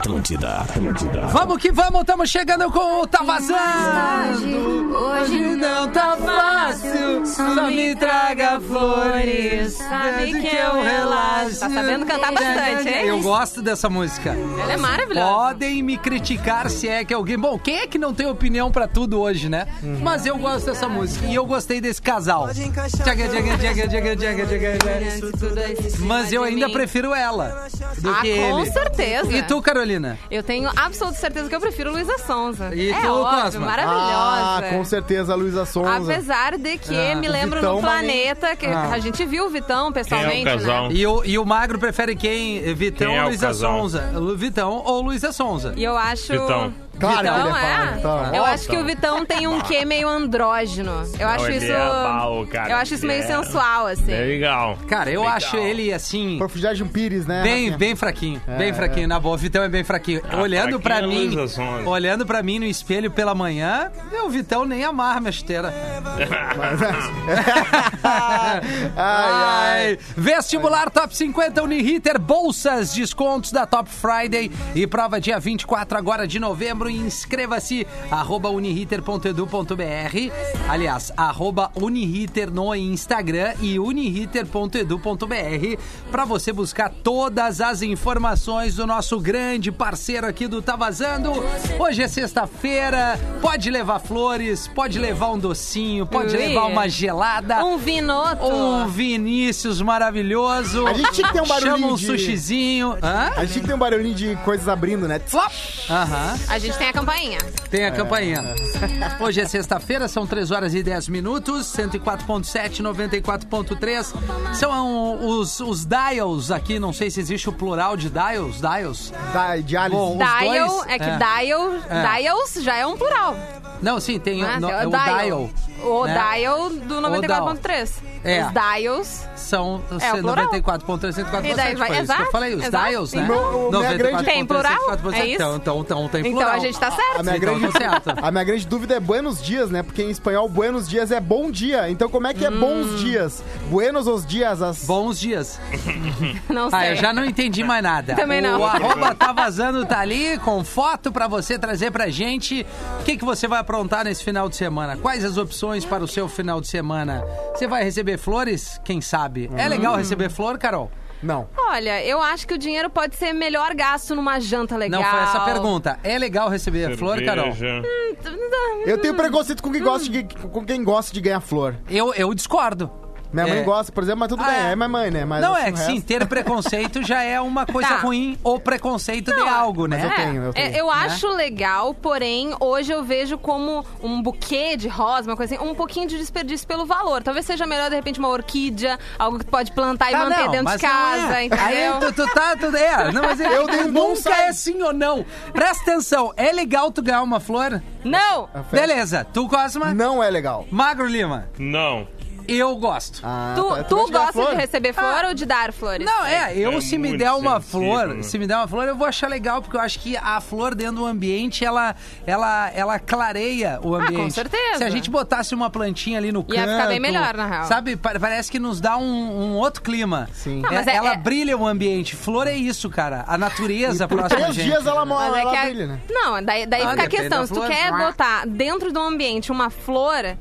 Atlântida, Atlântida. Vamos que vamos, estamos chegando com o Tá Vazando. Hoje não tá fácil, só me traga flores. Sabe que eu relaxo. Tá sabendo cantar bastante, hein? Eu gosto dessa música. Ela é maravilhosa. Podem me criticar se é que alguém. Bom, quem é que não tem opinião pra tudo hoje, né? Mas eu gosto dessa música e eu gostei desse casal. Tchaga, tchaga, tchaga, tchaga, tchaga, tchaga. Mas eu ainda prefiro ela do Ah, que com ele. certeza. E tu, Carolina? Eu tenho absoluta certeza que eu prefiro Luísa Sonza. E é tu, óbvio, Cosma? maravilhosa. Ah, com certeza, Luísa Sonza. Apesar de que Ah. me lembro Vitão, no planeta, que Ah. a gente viu o Vitão pessoalmente, é o casal? né? E o, e o Magro prefere quem? Vitão Quem é ou o Luísa? Sonza? Vitão ou Luísa Sonza? E eu acho... Vitão. Claro Vitão, que ele é é? Eu acho que o Vitão tem um quê meio andrógeno. Eu acho isso... é cara, eu acho isso meio é- sensual, assim. É legal. Cara, eu Legal. acho ele assim. Profundidade Pires, né? Bem, Rafinha? bem fraquinho, É, bem fraquinho, na boa. O Vitão é bem fraquinho. Ah, olhando pra fraquinho é mim, olhando para mim no espelho pela manhã, meu, o Vitão nem amarra minha chuteira. ai, ai. Ai. Vestibular Top 50 Uniriter, bolsas, descontos da Top Friday e prova dia 24 agora de novembro. Inscreva-se, arroba uniriter.edu.br. Aliás, arroba uniriter no Instagram e uniriter.edu.br para você buscar todas as informações do nosso grande parceiro aqui do Tá Vazando. Hoje é sexta-feira, pode levar flores, pode levar um docinho, pode Ui. levar uma gelada. Um vinoto. Um Vinícius maravilhoso. A gente tinha que ter um barulhinho Chama um de- sushizinho. Hã? A gente tinha que ter um barulhinho de coisas abrindo, né? Flop. Aham. A gente tem a campainha. Tem a campainha. Hoje é sexta-feira, são 3 horas e 10 minutos, 104.7, 94.3. São os, os dials aqui, não sei se existe o plural de dials, dials. Da diálise. Bom, Os Dial, dois, é que é. dial, É. dials já é um plural. Não, sim, tem o, no- é o dial. O né? dial do 94.3. É. Os dials. São É, o plural. 94.3 E daí 104.7, vai- foi isso que eu exato, falei, os exato. dials, né? Então, o minha grande- Tem plural? 104.7, É isso? Então, então, então tem Então plural. a gente tá certo. A minha, grande, tá certo. a minha grande dúvida é buenos dias, né? Porque em espanhol, buenos dias é bom dia. Então, como é que é Hum. bons dias? Buenos os dias. As... Bons dias. Não sei. Ah, eu já não entendi mais nada. Também não. O arroba tá vazando, tá ali, com foto pra você trazer pra gente. O que, que você vai aprontar nesse final de semana? Quais as opções para o seu final de semana? Você vai receber flores? Quem sabe? É Hum. legal receber flor, Carol? Não. Olha, eu acho que o dinheiro pode ser melhor gasto numa janta legal. Não foi essa a pergunta. É legal receber flor, Carol? Cerveja. Eu tenho preconceito com quem gosta de, com quem gosta de ganhar flor. Eu, eu discordo. Minha mãe É. gosta, por exemplo, mas tudo Ah, bem. é. É minha mãe, né? Mas não, assim, é que resto- sim, ter preconceito já é uma coisa Tá. ruim ou preconceito de Não, algo, né? mas eu tenho, eu tenho. É, eu acho legal, porém, hoje eu vejo como um buquê de rosa, uma coisa assim, um pouquinho de desperdício pelo valor. Talvez seja melhor, de repente, uma orquídea, algo que tu pode plantar e Tá, manter não, dentro de não casa, é. entendeu? Aí tu, tu tá, tu, é, não, mas é, Eu dei um nunca bonsai. é sim ou não. Presta atenção, é legal tu ganhar uma flor? Não! Beleza, tu, Cosma? Não é legal. Magro Lima, Não. Eu gosto. Ah, Tu, tá. Tu ganhar gosta flor? de receber flor ou de dar flores? Não, é, eu É se me der uma sensível, flor, né? se me der uma flor, eu vou achar legal, porque eu acho que a flor dentro do ambiente, ela, ela, ela clareia o Ah, com ambiente. certeza. Se a gente botasse uma plantinha ali no canto... Ia ficar bem melhor, na real. Sabe, pa- parece que nos dá um, um outro clima. Sim. Ah, mas É- é- ela é- brilha o ambiente. Flor é isso, cara. A natureza próxima a três gente. dias ela, mo- Mas é ela que a- brilha, né? Não, daí, daí Ah, fica a questão. Se tu flor. quer botar dentro do ambiente uma flor, É.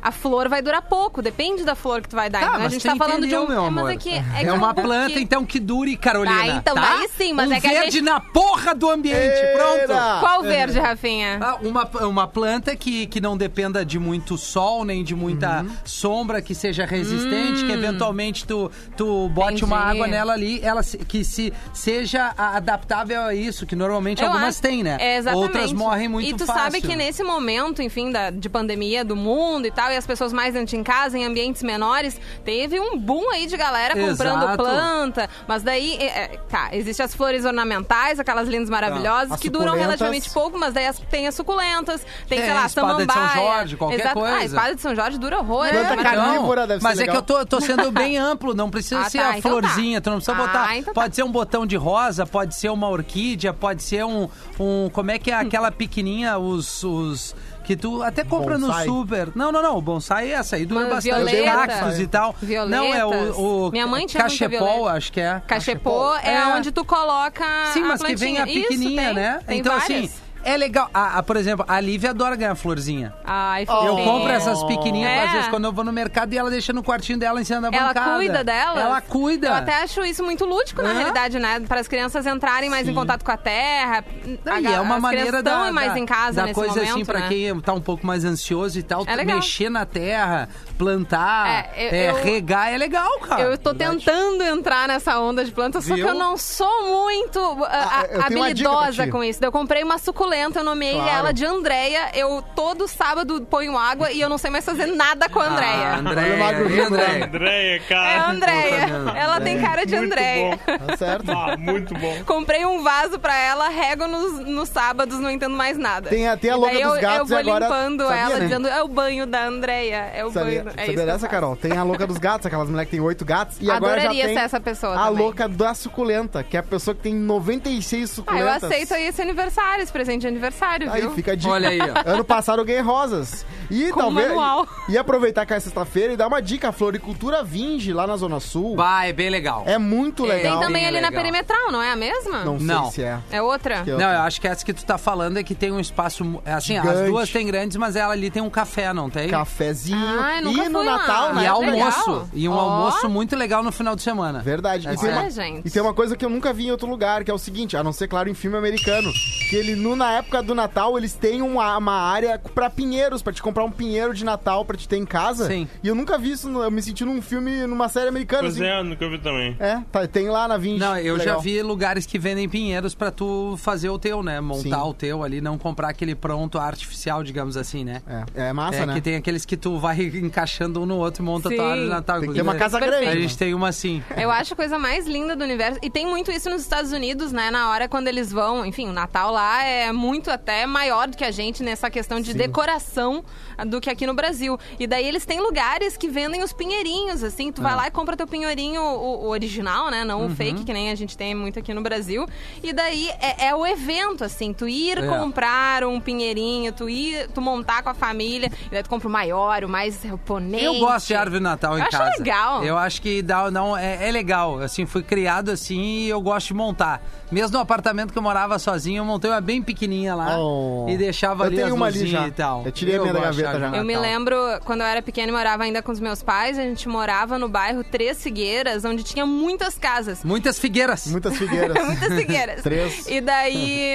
a flor vai durar pouco. Depende da flor que tu vai dar. Tá, Então, a gente tá falando de um. meu é, amor. é que, é, É, que uma um buquê- planta, então, que dure, Carolina. Tá, então, tá? daí sim, mas um é que a verde gente- na porra do ambiente, pronto. Qual verde, Rafinha? Ah, uma, uma planta que, que não dependa de muito sol, nem de muita Uhum. sombra, que seja resistente, que eventualmente tu, tu bote uma Hum. Entendi. água nela ali, ela se- que se seja adaptável a isso, que normalmente Eu algumas acho- têm, né? É, exatamente. Outras morrem muito E tu fácil. sabe que nesse momento, enfim, da, de pandemia do mundo e tal, e as pessoas mais dentro em casa, em ambientes menores, teve um boom aí de galera comprando Exato. planta. Mas daí, é, é, tá, existem as flores ornamentais, aquelas lindas maravilhosas, As que duram relativamente pouco, mas daí as, tem as suculentas, tem, Tem sei lá, espada de São samambaia. Jorge, qualquer Exato. coisa. Ah, espada de São Jorge dura horror. Planta é carnívora deve ser Mas é que eu tô, tô sendo bem amplo, não precisa Ah, ser tá, a então tá. florzinha, tu não precisa Ah, botar. então tá. pode ser um botão de rosa, pode ser uma orquídea, pode ser um. um como é que é aquela pequenininha, os. os que tu até compra Bonsai. no super. Não, não, não. O bonsai é essa aí dura bastante. violeta. Cactos e tal. Violetas. Não, é o, o Minha mãe tinha cachepol, acho que é. Cachepô é, É. onde tu coloca Sim, a mas que vem a pequenininha, Isso, tem, né? Tem então, várias. assim, é legal. Ah, ah, por exemplo, a Lívia adora ganhar florzinha. Ai, Oh. Eu fofinha. compro essas pequenininhas, É. às vezes, quando eu vou no mercado e ela deixa no quartinho dela em cima da Ela bancada. cuida dela? Ela cuida. Eu até acho isso muito lúdico, na É. realidade, né? Para as crianças entrarem mais em contato com a terra. Não, A- e é uma as maneira crianças da, estão mais da, em casa da nesse coisa momento, assim, pra né? quem tá um pouco mais ansioso e tal, É legal. mexer na terra, plantar, É, eu- é, eu- regar, é legal, cara. Eu tô tentando entrar nessa onda de plantas, só que Viu? eu não sou muito uh, Ah, eu a- tenho uma dica pra habilidosa ti. com isso. Eu comprei uma suculenta, eu nomeei Claro. ela de Andréia. Eu todo sábado ponho água e eu não sei mais fazer nada com a Ah, Andréia. Andréia, Andréia? Andréia, É cara. a Andréia. Ela tem cara de Muito Andréia. bom. Tá certo? Ah, muito bom. Comprei um vaso pra ela, rego nos, nos sábados, não entendo mais nada. Tem a- tem a louca dos eu, gatos eu vou e agora- limpando sabia, ela, né? dizendo, é o banho da Andréia, é o Sabia, banho. É sabia eu dessa. Carol? Tem a louca dos gatos, aquelas mulheres que tem oito gatos. E agora já Adoraria tem ser essa pessoa a também. louca da suculenta, que é a pessoa que tem 96 Ah, eu suculentas. aceito aí esse aniversário, esse presente de aniversário, Aí viu? fica a dica. Olha aí, ó. Ano passado eu ganhei rosas. E Com talvez. manual. E aproveitar que é sexta-feira e dar uma dica: a floricultura Vinge lá na Zona Sul. Vai, é bem legal. É muito É, legal. Tem também Bem ali na legal. perimetral, não é a mesma? Não sei Não. se é. É outra? Que é Não, eu acho que essa que tu tá falando é que tem um espaço. mu- Assim, as Gigante. duas tem grandes, mas ela ali tem um café, não tem? Cafezinho. Ah, eu nunca e no fui lá. Natal, E né? é almoço. legal. E um Ó. almoço muito legal no final de semana. Verdade. E tem, uma, gente. e tem uma coisa que eu nunca vi em outro lugar, que é o seguinte, a não ser, claro, em filme americano, que ele, no, na época do Natal, eles têm uma, uma área pra pinheiros, pra te comprar um pinheiro de Natal pra te ter em casa. Sim. E eu nunca vi isso, no- eu me senti num filme, numa série americana. Pois assim. é, nunca vi também. É, tá, tem lá na Vinci. Não, eu já Legal. vi lugares que vendem pinheiros pra tu fazer o teu, né? Montar Sim. o teu ali, não comprar aquele pronto artificial, digamos assim, né? É, é massa, é né? que tem aqueles que tu vai encaixando um no outro e monta Sim. tua árvore de Natal. Tem que ter uma casa grande. A gente tem uma assim. Eu acho a coisa mais linda do universo. E tem muito isso nos Estados Unidos, né? Na hora quando eles vão. Enfim, o Natal lá é muito até maior do que a gente nessa questão de Sim. decoração do que aqui no Brasil. E daí eles têm lugares que vendem os pinheirinhos, assim. Tu vai lá e compra teu pinheirinho, o, o original, né? Não o fake, que nem a gente tem muito aqui no Brasil. E daí é, é o evento, assim. Tu ir É. comprar um pinheirinho, tu ir, tu montar com a família. E daí tu compra o maior, o mais oponente. Eu gosto de árvore Natal em Eu acho casa. legal. Eu acho que dá, não, é, é legal. Assim, fui criado assim e eu gosto de montar. Mesmo no apartamento que eu morava sozinho, eu montei uma bem pequenininha lá Oh. e deixava Eu ali as uma ali já. e tal. Eu tirei a minha da gaveta já. Eu me lembro, quando eu era pequena e morava ainda com os meus pais, a gente morava no bairro Três Figueiras, onde tinha muitas casas. Muitas figueiras. Muitas figueiras. Muitas figueiras. Três. E daí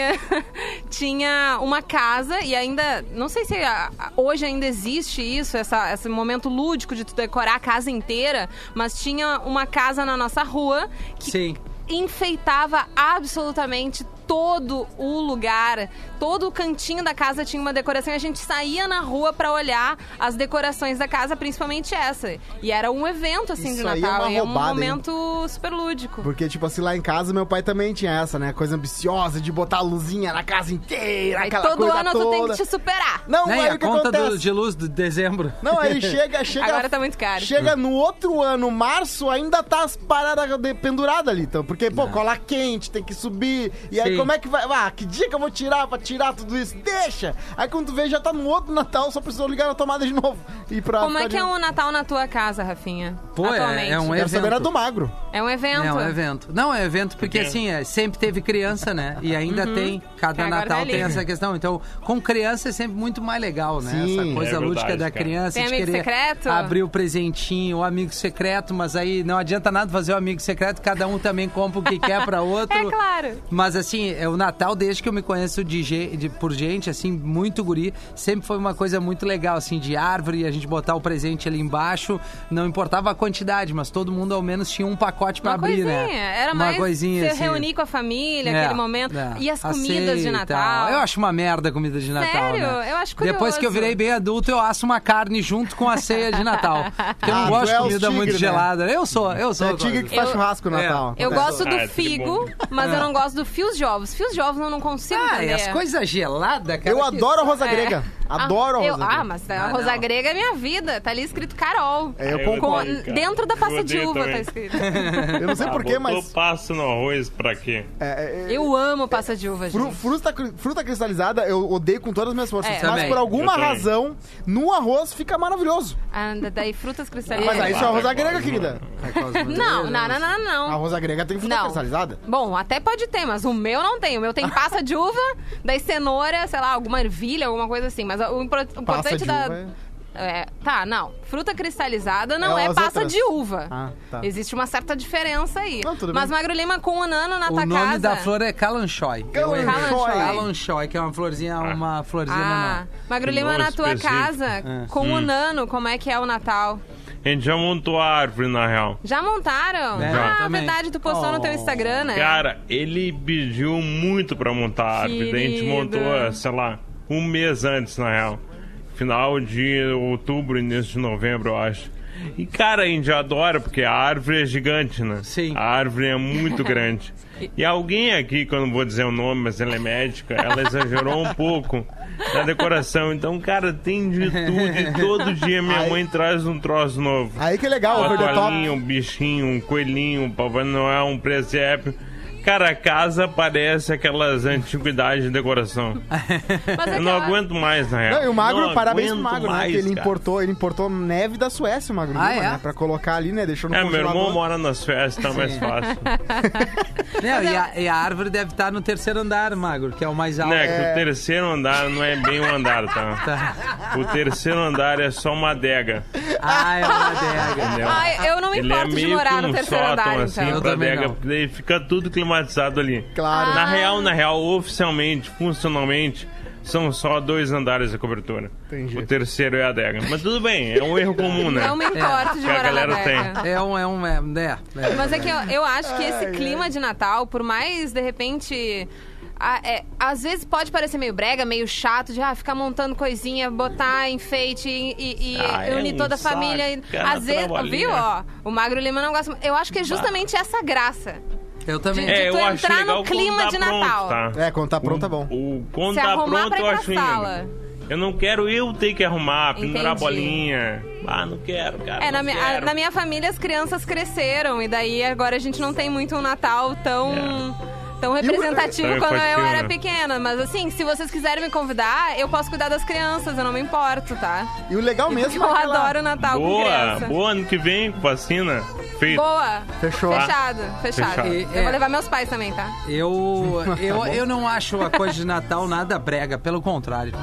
tinha uma casa, e ainda. Não sei se hoje ainda existe isso, essa, esse momento lúdico de tu decorar a casa inteira, mas tinha uma casa na nossa rua que Sim. enfeitava absolutamente todo o lugar, todo o cantinho da casa tinha uma decoração e a gente saía na rua pra olhar as decorações da casa, principalmente essa. E era um evento assim Isso de aí é Natal, uma e é um roubada, hein? momento super lúdico. Porque, tipo assim, lá em casa, meu pai também tinha essa, né? Coisa ambiciosa de botar a luzinha na casa inteira, Aí aquela todo coisa ano toda. tu tem que te superar. Não? E aí a o que conta do- de luz de dezembro. Não, aí chega, chega... Agora tá muito caro. Chega no outro ano, março, ainda tá as paradas penduradas ali, então. Porque, pô, cola quente, tem que subir. E aí, Sim. Como é que vai... Ah, que dia que eu vou tirar pra tirar tudo isso? Deixa! Aí quando tu vê, já tá no outro Natal, só precisou ligar na tomada de novo. E pra Como é que é um Natal na tua casa, Rafinha? Pô, é- Atualmente. é um Quero saber evento. era do magro. É um evento. É um evento. Não, é evento porque, Porque- assim, é, sempre teve criança, né? E ainda tem. Cada Agora Natal vai tem essa questão. Então, com criança é sempre muito mais legal, né? Sim. essa coisa É verdade, lúdica da cara. criança. Tem de amigo querer secreto? Abrir o presentinho, o amigo secreto, mas aí não adianta nada fazer o amigo secreto, cada um também compra o que quer pra outro. É claro. Mas assim, é o Natal, desde que eu me conheço de, de- por gente, assim, muito guri, sempre foi uma coisa muito legal, assim, de árvore, a gente botar o presente ali embaixo, não importava a quantidade, mas todo mundo ao menos tinha um pacote pra Uma abrir, coisinha. né? Era uma mais coisinha, se assim. reunir com a família, É, aquele momento. é. E as A comidas de Natal. tal. Eu acho uma merda a comida de Natal, Sério? né? Eu acho Depois que eu curioso. virei bem adulto, eu asso uma carne junto com a ceia de Natal. Porque eu Ah, não gosto tu de é comida muito tigre, né? gelada. Eu sou, eu sou. É tigre que faz Eu- churrasco no É. Natal. Eu gosto do Ah, é figo, mas eu não gosto do fios de ovos. Fios de ovos eu não consigo Ah, e entender. as coisas geladas, cara. Eu adoro a rosa É. grega. Adoro a eu, rosa Ah, grega. mas a Ah, rosa não. grega é minha vida. Tá ali escrito Carol. É, eu Eu Com- concordo. cara. dentro da pasta Eu de uva tá também. escrito. Eu não sei Ah, porquê, mas. passa no arroz pra quê? é, é, Eu amo pasta de uva, Fru- gente. fruta, fruta cristalizada eu odeio com todas as minhas forças. É. mas Também. por alguma Eu também. razão, no arroz fica maravilhoso. Ah, daí frutas cristalizadas. Mas aí isso é Ah, rosa é grega, quase, querida. Não, não, não, não, A não. rosa grega tem fruta Não. cristalizada? Bom, até pode ter, mas o meu não tem. O meu tem passa de uva, daí cenoura, sei lá, alguma ervilha, alguma coisa assim. Mas o, impor- o Passa importante de da. uva é- É, tá, não. Fruta cristalizada não É, é, as passa outras. de uva. Ah, tá. Existe uma certa diferença aí. Não, tudo Mas bem. Magro Lima com o Nano na O tua nome casa. da flor é Calanchoy. Calanchoy. Calanchoy, que é uma florzinha, uma florzinha Ah. Magro Lima nome na tua específico. casa, É. com o Nano, como é que é o Natal? A gente já montou a árvore, na real. Já montaram? É, ah, também. verdade, tu postou no teu Oh. Instagram, né? Cara, ele pediu muito pra montar a árvore. Daí a gente Querido. montou, sei lá, um mês antes, na real. Final de outubro, início de novembro, eu acho. E, cara, a gente adora, porque a árvore é gigante, né? Sim. A árvore é muito grande. E alguém aqui, que eu não vou dizer o nome, mas ela é médica, ela exagerou um pouco na decoração. Então, cara, tem de tudo. E todo dia minha Aí- mãe traz um troço novo. Aí que legal, over Uma the toalhinha, top. um bichinho, um coelhinho, um Papai Noel, um presépio. Cara, a casa parece aquelas antiguidades de decoração. Mas é Eu não eu- aguento mais, na real. Não, e o Magro, Não parabéns pro aguento Magro, né? mais, Que ele cara. importou, ele importou neve da Suécia, o Magro Ah, Lima, é? né? Pra colocar ali, né? Deixou no É, meu irmão congelador. mora nas festas, tá mais fácil. Não, e, a, e a árvore deve estar no terceiro andar, Magro, que é o mais alto. né, que o terceiro andar não é bem um andar, tá? Tá. O terceiro andar é só uma adega. Ah, é uma adega. Entendeu? Ai, eu não me Ele é importo de meio morar que no um terceiro sótão, andar, assim, então. Eu pra também adega, não. porque daí fica tudo climatizado ali. Claro. Na real, na real, oficialmente, funcionalmente, são só dois andares de cobertura. Entendi. O terceiro é a adega. Mas tudo bem, é um erro comum, né? Não me importo de Que a morar na galera adega. É um, é um, é, é, é. Mas é que eu, eu acho que esse Ai, clima de Natal, por mais, de repente... a- é, às vezes pode parecer meio brega, meio chato, de ah, ficar montando coisinha, botar enfeite e, e- e Ah, é unir um toda a família. E, cara, às vezes, viu, ó, o Magro Lima não gosta. Eu acho que é justamente essa graça. Eu também. De- É, tu eu acho entrar no legal clima quando de tá pronto, Natal. tá? É, quando tá pronto, tá bom. O, quando Se tá pronto, pra ir eu pra acho sala. Eu não quero eu ter que arrumar, pendurar a Entendi. bolinha. Ah, não quero, cara. É, na minha, a- quero. na minha família as crianças cresceram e daí agora a gente não tem muito um Natal tão. Tão representativo Tão quando eu era né? pequena. Mas assim, se vocês quiserem me convidar, eu posso cuidar das crianças, eu não me importo, tá? E o legal mesmo eu é aquela- adoro o Natal com Boa, criança. boa, ano que vem, vacina. Feito. Boa. Fechou. Fechado, fechado. Fechado. E- Eu é. vou levar meus pais também, tá? Eu, eu, eu não acho a coisa de Natal nada brega, pelo contrário.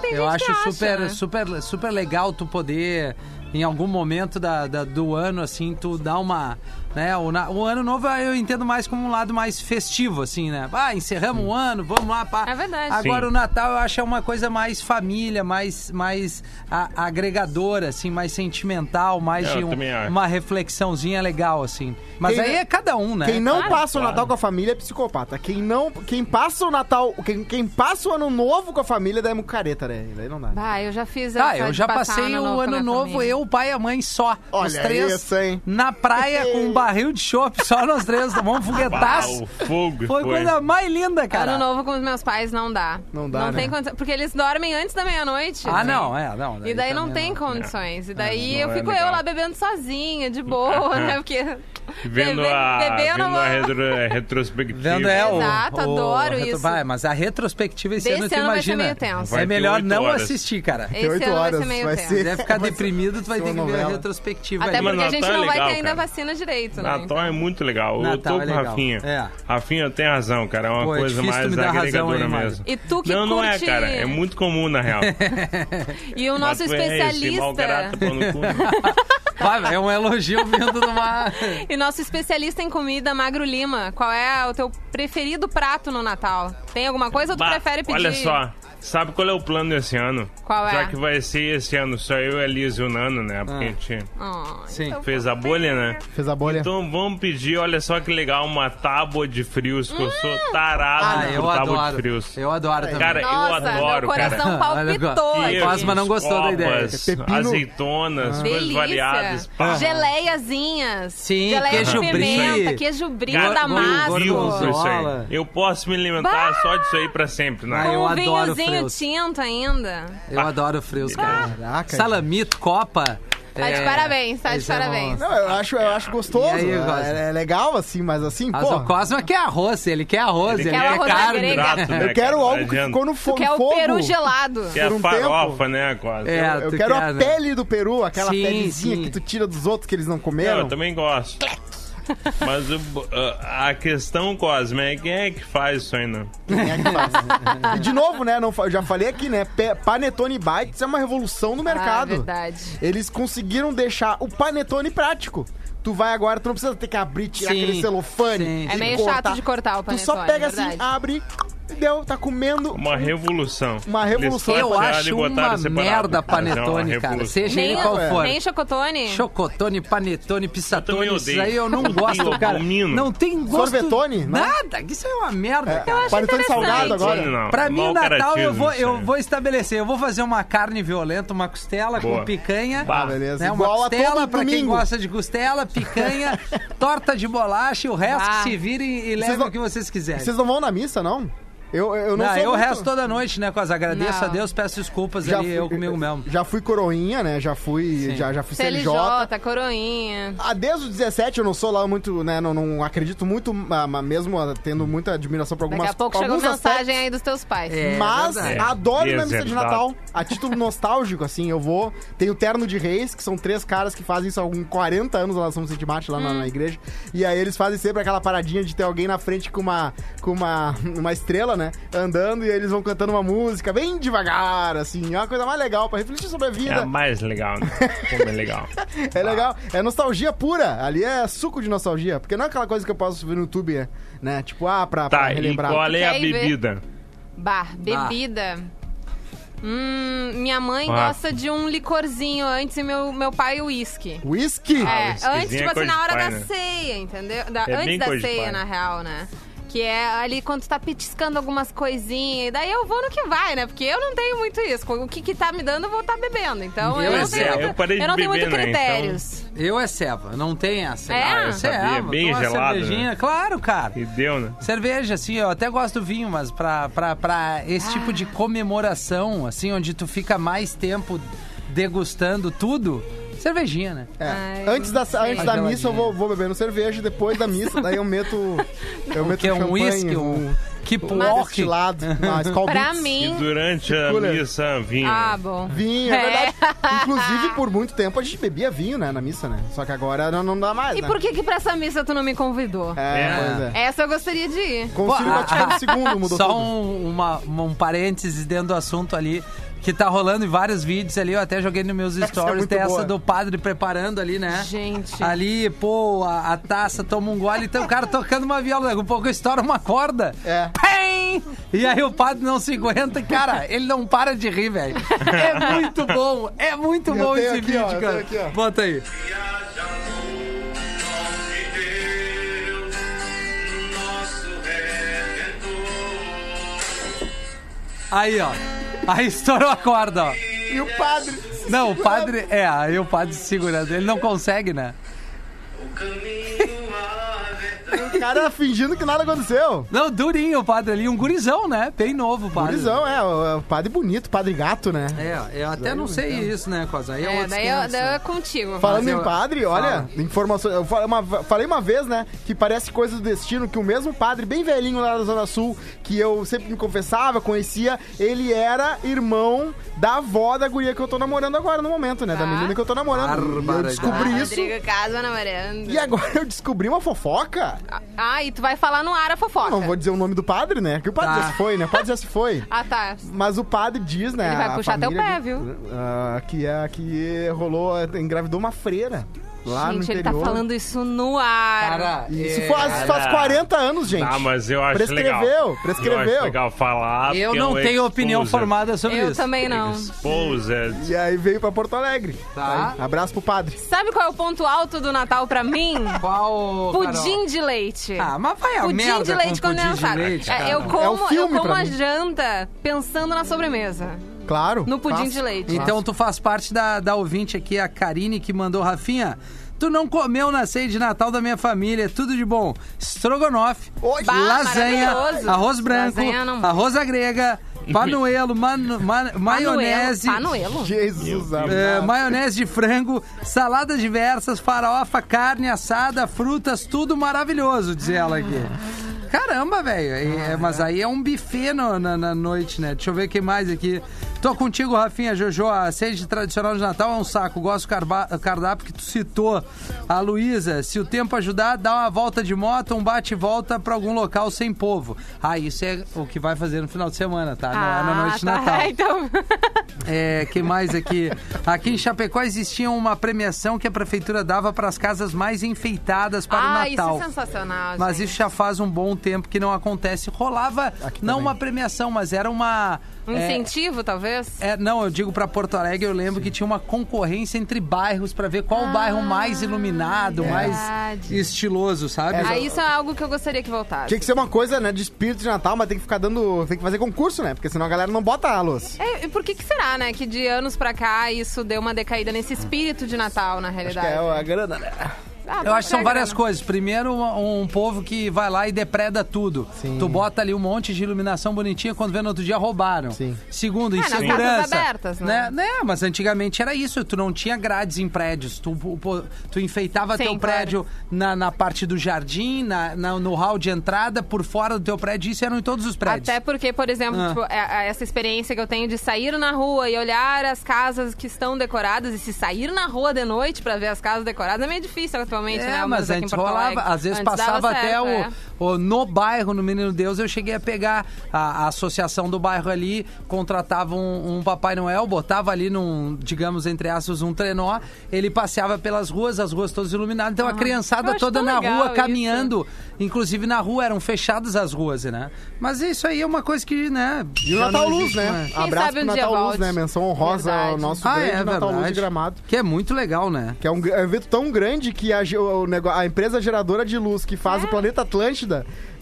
Tem Eu gente acho que acha, super, né? super, super legal tu poder, em algum momento da, da- do ano, assim, tu dar uma. Né, o, na- o ano novo eu entendo mais como um lado mais festivo, assim, né? Ah, encerramos o ano, vamos lá, pá. É verdade. Agora Sim. o Natal eu acho é uma coisa mais família, mais, mais a- agregadora, assim, mais sentimental, mais Eu de um- uma reflexãozinha legal, assim. Mas Quem- aí é cada um, né? Quem não Claro, passa o claro. Natal com a família é psicopata. Quem não, quem passa o Natal, quem, quem passa o ano novo com a família daí é mucareta, né? Daí não dá. Bah, eu já fiz Ah, eu já passei ano o novo ano novo, família. eu, o pai e a mãe só. Olha os três isso, hein? na praia com um barril de chopp, só nós três, tomamos um Pau, foguetaço. fogo. Foi a coisa mais linda, cara. Ano novo com os meus pais não dá. Não dá, Não né? tem condição. Porque eles dormem antes da meia-noite. Ah, não, é, não. E daí não tem condições. E daí não eu é fico eu legal. lá bebendo sozinha, de boa, né? Porque. Vendo bebe- a, beber eu vendo não a retro- retrospectiva. Vendo é o. Exato, o- adoro retro- isso. Vai, mas a retrospectiva esse Desse ano, tu ano vai ser imagina. meio tenso. Vai É melhor não horas. assistir, cara. Esse oito ano vai horas, ser meio vai tenso. ser- Se quiser ficar Vai deprimido, tu vai ter que ver a retrospectiva Até porque a gente é não vai legal, ter ainda vacina direito, né? Natal é muito legal. eu Natal tô é com o legal. Rafinha. É. Rafinha tem razão, cara. É uma Pô, é coisa tu mais razão, agregadora hein, Mário? mesmo. E tu que não, não é, curte- cara. É muito comum, na real. E o nosso Mas tu é esse, especialista. cu. É um elogio vindo de uma. E nosso especialista em comida, Magro Lima. Qual é o teu preferido prato no Natal? Tem alguma coisa ou tu Bah, prefere pedir? Olha só, sabe qual é o plano desse ano? Qual é? Já que vai ser esse ano só eu, a Liz e o Nano, né? Porque Ah. a gente Oh, Sim. então fez a bolha, né? Fez a bolha. Então vamos pedir, olha só que legal, uma tábua de frios, que eu sou tarado Ah, por eu tábua de adoro. frios. Eu adoro também. Cara, eu Nossa, adoro, meu coração cara. palpitou aqui. Cosma não gostou da ideia. Copas, Pepino. azeitonas, coisas Delícia. variadas. pá. Geleiazinhas. Sim, Geleia queijo de brie. pimenta, queijo brie, damasco. eu vivo por isso Gorgonzola. aí. Eu posso me alimentar só disso aí pra sempre, né? Ah, eu adoro frios. tinto ainda. Eu adoro frios, cara. Caraca. Salamito, copa. Tá de é, parabéns, tá de esse é parabéns. Não, eu acho, eu acho gostoso. E aí, é, Cosma? é legal, assim, mas assim, Mas pô. o Cosma quer arroz, ele quer arroz, Ele ele, quer quer arroz da carne. grega. Prato, né, Eu quero algo que ficou no fo Que é o fogo. peru gelado. Que é por um farofa, né, quase. É, Eu tu quero quer, a né? pele do peru, aquela Sim, pelezinha sim. que tu tira dos outros que eles não Não, comeram. eu também gosto. Mas o- a questão, Cosme, é quem é que faz isso aí, não? Quem é que faz? e de novo, né? Não, já falei aqui, né? Panetone Bites é uma revolução no Ah, mercado. verdade. Eles conseguiram deixar o panetone prático. Tu vai agora, tu não precisa ter que abrir, tirar Sim, aquele celofane. sim. É meio cortar. chato de cortar o Tu só panetone, pega é assim, abre, deu, tá comendo. Uma revolução. Uma revolução. Eu acho uma merda é panetone, cara. Seja ele Nem, qual é. for. nem chocotone. Chocotone, panetone, Eu pissatone, também isso aí eu não Eu gosto, cara. abomino. Não tem gosto... Sorvetone, não? Nada, isso aí é uma merda, É, cara. panetone salgado agora. Não, Pra mim, Natal, eu vou, eu vou estabelecer. Eu vou fazer uma carne violenta, uma costela Boa. com picanha. Bah, Ah, beleza. Né, uma Igual costela, pra quem domingo. gosta de costela, picanha, torta de bolacha e o resto Ah. que se vire e, e leve o que vocês quiserem. Vocês não vão na missa, não? Eu, eu não não, sou eu muito- resto toda noite, né, Quase? Agradeço Não. a Deus, peço desculpas já ali, fui, eu comigo mesmo. Já fui coroinha, né? Já fui, Sim. já, já fui CLJ, CLJ. coroinha. Ah, desde os 17 eu não sou lá muito, né? Não, não acredito muito, mas mesmo tendo muita admiração por algumas Daqui a pouco chegou alguns mensagem aspectos. aí dos teus pais. É. Mas verdade. adoro na missa de. Natal. A título nostálgico, assim, eu vou. Tem o Terno de Reis, que são três caras que fazem isso há alguns 40 anos lá na São Vicente Mate, lá na, na igreja. E aí eles fazem sempre aquela paradinha de ter alguém na frente com uma, com uma, uma estrela, né? Andando e aí eles vão cantando uma música bem devagar, assim. É uma coisa mais legal pra refletir sobre a É a vida. mais legal, né? Como é legal. É legal. É nostalgia pura. Ali é suco de nostalgia. Porque não é aquela coisa que eu posso ver no YouTube, né? Tipo, ah, pra, pra Tá, e relembrar. qual é a bebida? Bah, bebida. Hum, minha mãe Ah. gosta de um licorzinho antes e meu, meu pai o uísque. Whisky? Ah, É, whiskyzinho antes, é tipo assim, na hora pai, da né? ceia, entendeu? Da- É antes da ceia, na real, né? Que é ali quando tu tá petiscando algumas coisinhas. E daí eu vou no que vai, né? Porque eu não tenho muito isso. O que que tá me dando, eu vou estar bebendo. Então Eu eu, é não zero. tenho, muito, Eu parei de não tenho muito né? critérios. Eu é ceva, não tem essa. É? Ah, eu sabia, ceva, bem gelado, cervejinha. né? Claro, cara. E deu, né? Cerveja, assim, eu até gosto do vinho, mas pra, pra, pra esse tipo de comemoração, assim, onde tu fica mais tempo degustando tudo, cervejinha, né? É. Ai, antes da, antes da Geladinha. missa eu vou, vou bebendo cerveja, depois da missa, daí eu meto. Eu meto Que é um whisky, um destilado, uma Skol Pra Beats. E mim. durante a Cooler. missa, vinho. Ah, bom. Vinho, é É. verdade. Inclusive, por muito tempo a gente bebia vinho, né, na missa, né? Só que agora não, não dá mais, E né? por que que pra essa missa tu não me convidou? É, É. pois é. Essa eu gostaria de ir. Concílio Vaticano II mudou Só tudo. um, uma, um parênteses dentro do assunto ali. Que tá rolando em vários vídeos ali, eu até joguei nos meus é stories dessa boa. do padre preparando ali, né? Gente. Ali, pô, a, a taça toma um gole, então o cara tocando uma viola, daqui a pouco estoura uma corda. É. Pem! E aí o padre não se aguenta, cara, ele não para de rir, velho. É muito bom, é muito Eu bom tenho esse aqui, vídeo, ó, eu cara. tenho aqui, ó. Bota aí. Aí, ó. Aí estourou a corda, ó. E o padre. Não, o padre. É, aí o padre se segurando. Ele não consegue, né? O cara fingindo que nada aconteceu. Não, durinho o padre ali. Um gurizão, né? Bem novo o padre. Gurizão, é, o, o padre bonito, padre gato, né? É, eu até não sei isso, né, Cosa? Aí é, É, daí eu, 500, daí eu é contigo. Falando eu- em padre, olha, informações. Eu falei uma, falei uma vez, né, que parece coisa do destino, que o mesmo padre, bem velhinho lá da Zona Sul, que eu sempre me confessava, conhecia, ele era irmão da avó da guria que eu tô namorando agora no momento, né? Da Ah. menina que eu tô namorando. E eu descobri Ah, isso. Rodrigo Casa namorando. E agora eu descobri uma fofoca. Ah, e tu vai falar no ar a fofoca. Não vou dizer o nome do padre, né? Que o padre Tá. já se foi, né? O padre já se foi. Ah, tá. Mas o padre diz, né? Ele vai a puxar teu família pé, viu? ah, que, é, que rolou, engravidou uma freira lá gente, no ele tá interior. falando isso no ar. Cara, Isso é, faz, faz 40 anos, gente. Ah, mas eu acho Prescreveu, legal. prescreveu. Eu acho legal falar. eu não é um tenho opinião formada sobre Eu isso. também não. Exposed. E aí veio pra Porto Alegre. Tá. Aí, abraço pro padre. Sabe qual é o ponto alto do Natal pra mim? Qual. Pudim de leite. Carol? Ah, mas vai a Pudim merda de leite com pudim de condensado. leite, É, cara. eu como, É o filme eu como a mim. janta pensando na sobremesa. Claro. No pudim faz. de leite. Então tu faz parte da, da ouvinte aqui, a Karine, que mandou, Rafinha, tu não comeu na ceia de Natal da minha família, tudo de bom. Estrogonofe, Oi. Bah, lasanha, arroz branco, Lasanha não- arroz à grega Panuelo, mano- ma- maionese. Panuelo? Jesus. É, maionese de frango, saladas diversas, farofa, carne assada, frutas, tudo maravilhoso, diz ela aqui. Caramba, velho. é- é, mas aí é um buffet no- na, na noite, né? Deixa eu ver o que mais aqui. Tô contigo, Rafinha, Jojo. A sede tradicional de Natal é um saco. Gosto do carba- cardápio que tu citou. A Luísa, se o tempo ajudar, dá uma volta de moto, um bate e volta pra algum local sem povo. Ah, isso é o que vai fazer no final de semana, tá? Não é na noite de tá. Natal. Então... É, que mais aqui? Aqui em Chapecó existia uma premiação que a prefeitura dava para as casas mais enfeitadas para ah, o Natal. isso é sensacional, Mas gente. isso já faz um bom tempo que não acontece. Rolava Aqui não também. uma premiação, mas era uma Um é, incentivo, talvez? é, não, eu digo para Porto Alegre, eu lembro que tinha uma concorrência entre bairros para ver qual o bairro mais iluminado, mais verdade. estiloso, sabe? Ah, isso é algo que eu gostaria que voltasse. Tinha que ser uma coisa, né, de espírito de Natal, mas tem que ficar dando. Tem que fazer concurso, né? Porque senão a galera não bota a luz. É, e por que, que será, né? Que de anos pra cá isso deu uma decaída nesse espírito de Natal, na Acho que realidade. é a grana, né? Ah, Eu acho que são várias né? coisas. Primeiro, um, um povo que vai lá e depreda tudo. Sim. Tu bota ali um monte de iluminação bonitinha, quando vê no outro dia roubaram. Sim. Segundo, É, insegurança. abertas, né? né? Mas antigamente era isso. Tu não tinha grades em prédios. Tu, tu, tu enfeitava Sim, teu claro. prédio na, na parte do jardim, na, na- no hall de entrada, por fora do teu prédio. Isso eram em todos os prédios. Até porque, por exemplo, Ah. tipo, é- é essa experiência que eu tenho de sair na rua e olhar as casas que estão decoradas, e se sair na rua de noite pra ver as casas decoradas é meio difícil atualmente, né? É, Ao mas antes rolava, às vezes Antes passava até certo, o, é. No bairro, no Menino Deus, eu cheguei a pegar a, a associação do bairro ali, contratava um, um Papai Noel, botava ali num, digamos, entre aspas, um trenó, ele passeava pelas ruas, as ruas todas iluminadas, então a eu criançada toda na rua isso. caminhando, inclusive na rua eram fechadas as ruas, né? Mas isso aí é uma coisa que, né? E o Natal Luz, existe né? Quem Abraço sabe um pro Natal Luz, né? Menção honrosa ao Verdade. nosso Ah, grande é Natal Luz de verdade. Gramado. Que é muito legal, né? Que é um, é um evento tão grande que a, o a empresa geradora de luz que É. faz o planeta Atlântida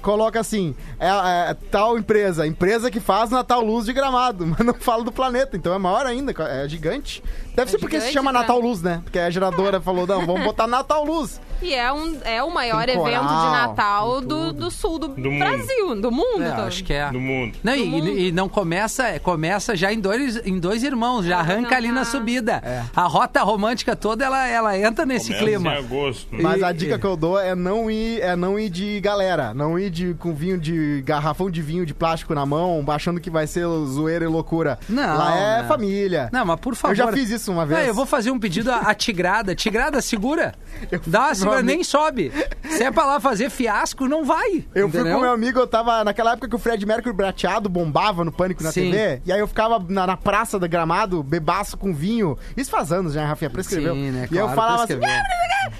coloca assim: é, é tal empresa, empresa que faz Natal Luz de Gramado, mas não fala do planeta, então é maior ainda, é gigante. Deve É ser porque se gigante, chama cara. Natal Luz, né? Porque a geradora falou: não, vamos botar Natal Luz. E é, um, é o maior Tem evento coral, de Natal do, do sul do, Do mundo. Brasil, do mundo. É, acho que é. do mundo. Não, Do e, mundo. e não começa, começa já em dois, em dois irmãos, já arranca ali na subida. É. A rota romântica toda, ela, ela entra nesse Começa clima. em agosto. Mas E- a dica que eu dou é não ir, é não ir de galera, não ir de, com vinho de garrafão de vinho de plástico na mão, achando que vai ser zoeira e loucura. Não, Lá é né? família. Não, mas por favor. Eu já fiz isso uma vez. Não, eu vou fazer um pedido à, Tigrada. Tigrada, segura. Dá uma segura, nem sobe. Se é pra lá fazer fiasco, não vai. Eu fui entendeu? com meu amigo, eu tava naquela época que o Fred Mercury prateado bombava no Pânico na Sim. TV. E aí eu ficava na, na praça do gramado, bebaço com vinho. Isso faz anos já, Rafinha, prescreveu. Sim, né? E eu Claro, falava assim.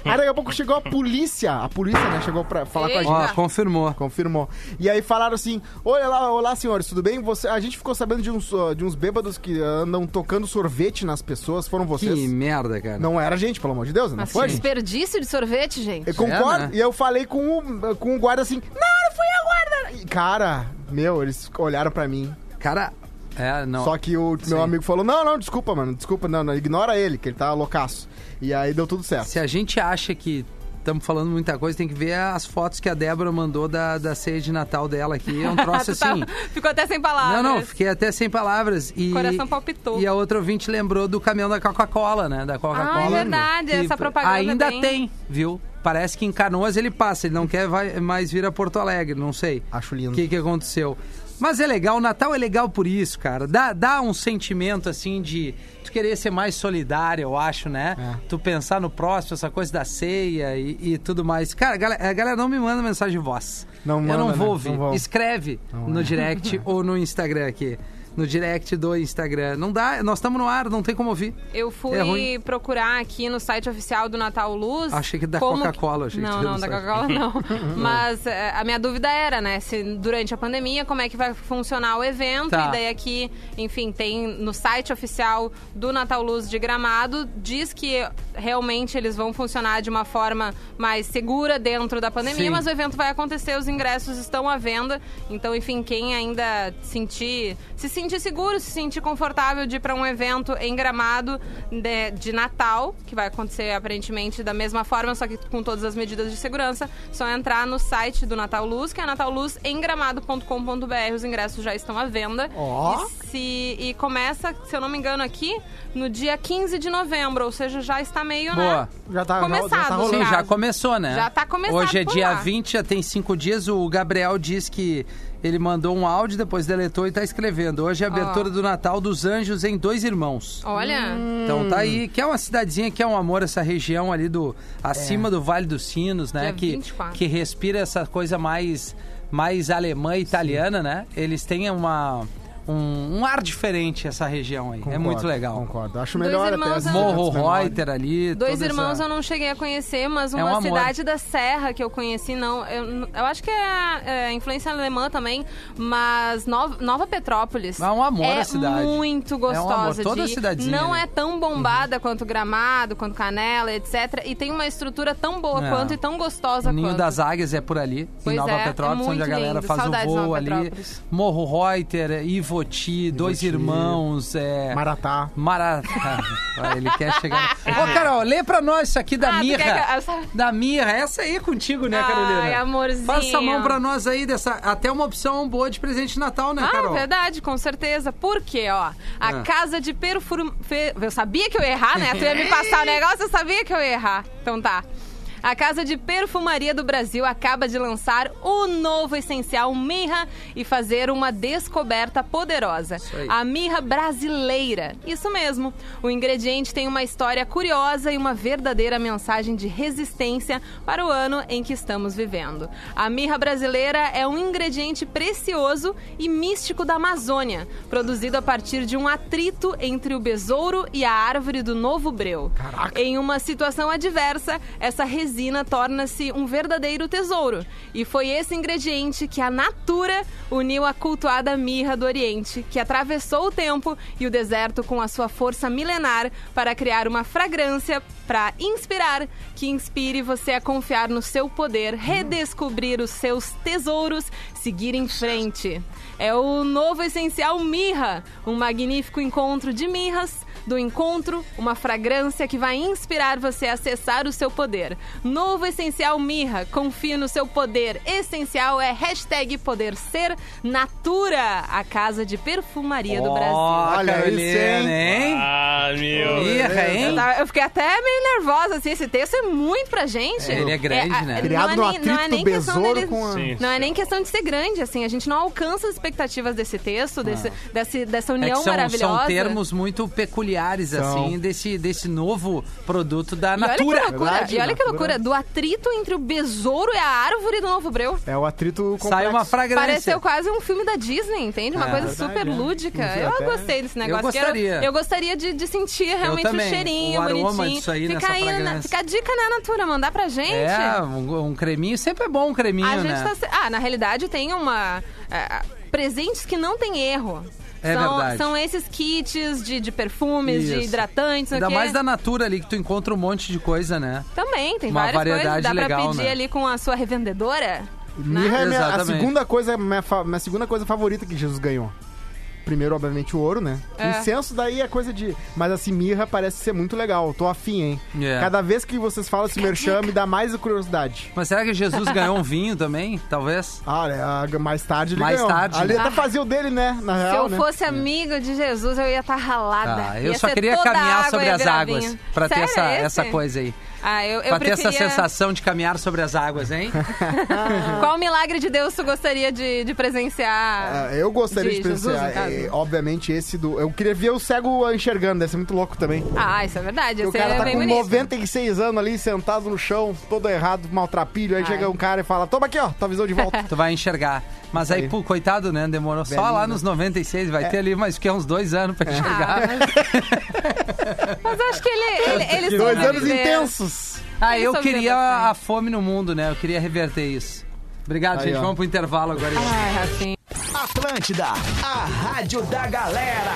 Aí daqui a pouco chegou a polícia. A polícia, né? Chegou pra falar com a gente. Ó, confirmou. Confirmou. E aí falaram assim: Olá, olá, senhores, tudo bem? Você, a gente ficou sabendo de uns, uh, de uns bêbados que andam tocando sorvete nas pessoas. Foram vocês? Que merda, cara. Não era a gente, pelo amor de Deus, não Mas foi? desperdício de sorvete, gente. Eu concordo. né? E eu falei com o, com o guarda assim: Não, não fui a guarda. E, cara, meu, eles olharam pra mim. Cara, é, não. Só que o Sim. meu amigo falou: Não, não, desculpa, mano, desculpa, não, não, ignora ele, que ele tá loucaço. E aí deu tudo certo. Se a gente acha que estamos falando muita coisa, tem que ver as fotos que a Débora mandou da, da ceia de Natal dela aqui. É um troço tá- assim. Ficou até sem palavras. Não, não, fiquei até sem palavras. E, O coração palpitou. E a outra ouvinte lembrou do caminhão da Coca-Cola, né? Da Coca-Cola. Ah, é verdade, essa propaganda Ainda bem- tem, viu? Parece que em Canoas ele passa, ele não quer vai- mais vir a Porto Alegre, não sei. Acho O lindo. que, que aconteceu? Mas é legal, o Natal é legal por isso, cara. Dá, dá um sentimento assim de tu querer ser mais solidário, eu acho, né? É. Tu pensar no próximo, essa coisa da ceia e, e tudo mais. Cara, a galera, a galera não me manda mensagem de voz. Não eu manda, não né? vou ouvir. Não vão. Escreve no direct ou no Instagram aqui. No direct do Instagram. Não dá, nós estamos no ar, não tem como ouvir. Eu É fui ruim. procurar aqui no site oficial do Natal Luz. Achei que da como Coca-Cola, que Não, não, da. Coca-Cola não. Mas é, a minha dúvida era, né, se durante a pandemia, como é que vai funcionar o evento. Tá. E daí aqui, enfim, tem no site oficial do Natal Luz de Gramado, diz que realmente eles vão funcionar de uma forma mais segura dentro da pandemia, Sim. mas o evento vai acontecer, os ingressos estão à venda. Então, enfim, quem ainda sentir, se sentir sentir seguro, se sentir confortável de ir pra um evento em Gramado de, de Natal, que vai acontecer aparentemente da mesma forma, só que com todas as medidas de segurança, só entrar no site do Natal Luz, que é nataluzemgramado.com.br. Os ingressos já estão à venda. Ó. E, se- e começa, se eu não me engano, aqui no dia 15 de novembro, ou seja, já está meio, Boa. né? Já tá, já- Começado, já tá rolando. Sim, já começou, né? Já tá começado Hoje é dia lá. 20, já tem cinco dias. O Gabriel diz que ele mandou um áudio, depois deletou e tá escrevendo. Hoje é a abertura do Natal dos Anjos em Dois Irmãos. Olha, Então tá aí, que é uma cidadezinha que é um amor, essa região ali do acima do Vale dos Sinos, né? Dia Que, 24. que respira essa coisa mais, mais alemã e italiana, né? Eles têm uma, um, um ar diferente essa região aí. é Concordo, muito legal. Concordo. Acho Dois melhor até eu- Morro. Reuter ali. Dois irmãos essa... eu não cheguei a conhecer, mas É uma um amor. cidade da Serra que eu conheci, não. Eu, eu acho que é, é influência alemã também, mas Nova, Nova Petrópolis. É um amor é a cidade. muito É um amor. gostosa Toda de cidadezinha Não ali. é tão bombada quanto Gramado, quanto Canela, etc. E tem uma estrutura tão boa É. quanto e tão gostosa O Ninho quanto. das Águias é por ali, Pois em Nova é, é Petrópolis, onde a galera lindo. faz Saudades o voo ali. Morro Reuter, Dois Irmãos, é... Maratá. Maratá. Ah, Ele quer chegar. Ô, Carol, lê pra nós isso aqui da Ah, Mirra. que Da Mirra. Essa aí é contigo, né, Ai, Carolina? amorzinho. Passa a mão pra nós aí dessa. Até uma opção boa de presente de Natal, né, Ah, Carol? verdade, com certeza. Por quê, ó? A Ah. casa de perfum... fe- Eu sabia que eu ia errar, né? Tu ia me passar o negócio, eu sabia que eu ia errar. Então tá. A Casa de Perfumaria do Brasil acaba de lançar o novo essencial Mirra e fazer uma descoberta poderosa. A mirra brasileira. Isso mesmo. O ingrediente tem uma história curiosa e uma verdadeira mensagem de resistência para o ano em que estamos vivendo. A mirra brasileira é um ingrediente precioso e místico da Amazônia, produzido a partir de um atrito entre o besouro e a árvore do novo breu. Em uma situação adversa, essa resina torna-se um verdadeiro tesouro. E foi esse ingrediente que a Natura uniu à cultuada mirra do Oriente, que atravessou o tempo e o deserto com a sua força milenar para criar uma fragrância para inspirar, que inspire você a confiar no seu poder, redescobrir os seus tesouros, seguir em frente. É o novo essencial Mirra, um magnífico encontro de mirras do encontro, uma fragrância que vai inspirar você a acessar o seu poder. Novo Essencial Mirra, confie no seu poder. Essencial é hashtag poder ser Natura, a casa de perfumaria do Brasil. Olha Carolina, isso, hein? Ah, meu. Mirra, Eu, hein? eu fiquei até meio nervosa, assim, esse texto é muito pra gente. É, ele é grande, a- né? Criado não no é nem, não é nem do questão besouro dele, com a- Sim. Não é nem questão de ser grande, assim, a gente não alcança as expectativas desse texto, desse, desse- dessa É união que são, maravilhosa. são termos muito peculiares, São. assim, desse, desse novo produto da E olha que Natura. loucura, Verdade, e olha que loucura, do atrito entre o besouro e a árvore do Novo Breu. É o atrito complexo. Sai uma fragrância. Pareceu quase um filme da Disney, entende? Uma É, coisa verdade, super é. lúdica. Eu até- gostei desse negócio. Eu gostaria. eu gostaria de, de sentir realmente o cheirinho O aroma bonitinho. disso aí fica nessa aí, na- fica a dica, né, Natura? Mandar pra gente. É, um, um creminho sempre é bom um creminho, A gente né? tá. se- Ah, na realidade tem uma. é, presentes que não tem erro. É são, verdade. São esses kits de, de perfumes, de Isso. hidratantes, não Ainda sei o quê. mais da Natura ali, que tu encontra um monte de coisa, né? Também, tem Uma várias variedade coisas. Dá legal, pra pedir né? ali com a sua revendedora. Mirra é minha, a segunda coisa, minha, fa- minha segunda coisa favorita que Jesus ganhou. Primeiro, obviamente, o ouro, né? É. Incenso daí é coisa de. Mas assim, mirra parece ser muito legal. Tô afim, hein? É. Cada vez que vocês falam esse merchan, me dá mais curiosidade. Mas será que Jesus ganhou um vinho também? Talvez? Ah, é, a- mais tarde ele Mais ganhou. tarde, Ali né? até fazia o dele, né? Na Se real, eu né? fosse amigo de Jesus, eu ia estar ralada. Ah, eu Ia só queria caminhar sobre as águas. Pra ter essa, é essa coisa aí. Ah, eu, eu Pra ter essa preferia... sensação de caminhar sobre as águas, hein? Qual milagre de Deus tu gostaria de, de presenciar? Ah, eu gostaria de, de Jesus, no caso. é, obviamente, esse do. Eu queria ver o cego enxergando, deve ser muito louco também. Ah, isso é verdade. O cara tá bem com bonito. 96 anos ali, sentado no chão, todo errado, maltrapilho. Aí Ai. chega um cara e fala: Toma aqui, ó, tua visão de volta. Tu vai enxergar. Mas aí, Aí. pô, coitado, né? Demorou só lá nos 96. Vai ter ali mais que uns dois anos É. pra enxergar. Mas acho que ele, ele, ele Dois anos intensos. Ah, eu queria a fome no mundo, né? Eu queria reverter isso. Obrigado, Aí, gente. ó. Vamos pro intervalo agora. Ai, Rafinha. Atlântida, a rádio da galera.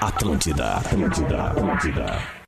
Atlântida, Atlântida, Atlântida.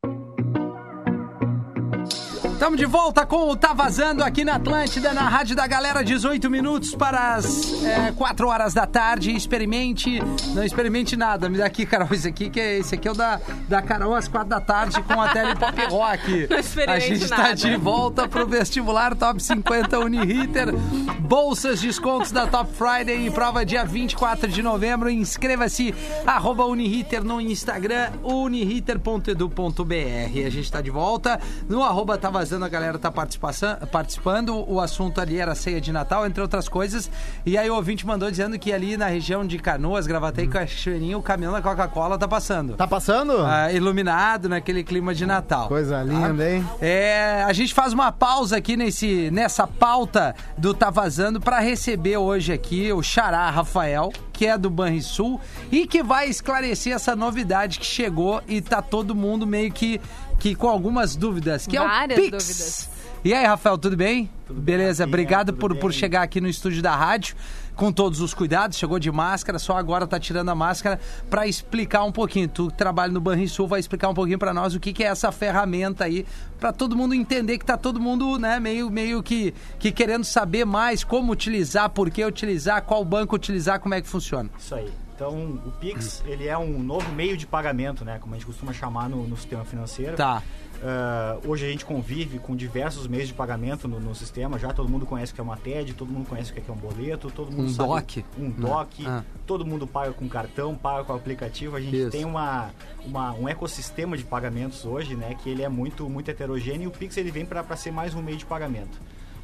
Estamos de volta com o Tá Vazando aqui na Atlântida, na Rádio da Galera, 18 minutos para as é, 4 horas da tarde. Experimente, não experimente nada. Me dá aqui, Carol, esse aqui, que é, esse aqui é o da, da Carol às 4 da tarde com a Tele Pop Rock. Não a experimente gente está de volta pro vestibular Top 50 Uniriter. Bolsas, descontos da Top Friday e prova dia 24 de novembro. Inscreva-se, arroba Uniriter no Instagram, uniriter.edu.br. A gente está de volta no arroba Tá Vazando, a galera tá participando. O assunto ali era ceia de Natal, entre outras coisas. E aí o ouvinte mandou dizendo que ali na região de Canoas, Gravatei, Cachoeirinha, o caminhão da Coca-Cola tá passando. Tá passando? Ah, iluminado naquele clima de Natal. Coisa linda, hein? É, a gente faz uma pausa aqui nesse, nessa pauta do Tá Vazando para receber hoje aqui o Xará Rafael, que é do Banrisul, e que vai esclarecer essa novidade que chegou e tá todo mundo meio que, que com algumas dúvidas, que Várias é o Pix. dúvidas. E aí, Rafael, tudo bem? Beleza, bem, obrigado tudo por, por bem. chegar aqui no estúdio da rádio com todos os cuidados. Chegou de máscara, só agora tá tirando a máscara para explicar um pouquinho. Tu que trabalha no Banrisul vai explicar um pouquinho para nós o que, que é essa ferramenta aí, para todo mundo entender que tá todo mundo, né, meio, meio que, que querendo saber mais como utilizar, por que utilizar, qual banco utilizar, como é que funciona. Isso aí. Então, o Pix, ele é um novo meio de pagamento, né? Como a gente costuma chamar no, no sistema financeiro. Tá. Ah, hoje a gente convive com diversos meios de pagamento no, no sistema. Já todo mundo conhece o que é uma TED, todo mundo conhece o que é um boleto, todo mundo Um sabe... DOC. Um DOC. Ah. Todo mundo paga com cartão, paga com aplicativo. A gente Isso. tem uma, uma- um ecossistema de pagamentos hoje, né? Que ele é muito, muito heterogêneo e o Pix ele vem para ser mais um meio de pagamento.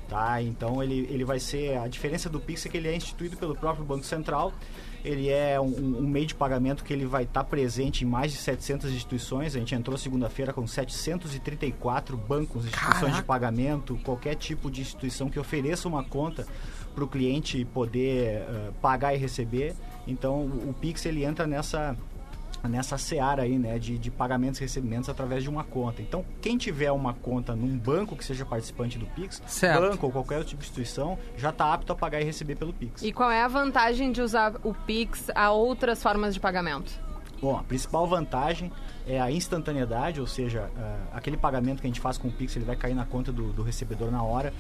Tá? Então ele, ele vai ser. A diferença do Pix é que ele é instituído pelo próprio Banco Central. Ele é um, um meio de pagamento que ele vai estar presente em mais de 700 instituições. A gente entrou segunda-feira com 734 bancos, instituições de pagamento, qualquer tipo de instituição que ofereça uma conta para o cliente poder eh, pagar e receber. Então o, o Pix ele entra nessa nessa seara aí, né, de, de pagamentos e recebimentos através de uma conta. Então, quem tiver uma conta num banco que seja participante do Pix, Certo. banco ou qualquer outro tipo de instituição, já está apto a pagar e receber pelo Pix. E qual é a vantagem de usar o Pix a outras formas de pagamento? Bom, a principal vantagem é a instantaneidade, ou seja, ah, aquele pagamento que a gente faz com o Pix, ele vai cair na conta do, do recebedor na hora,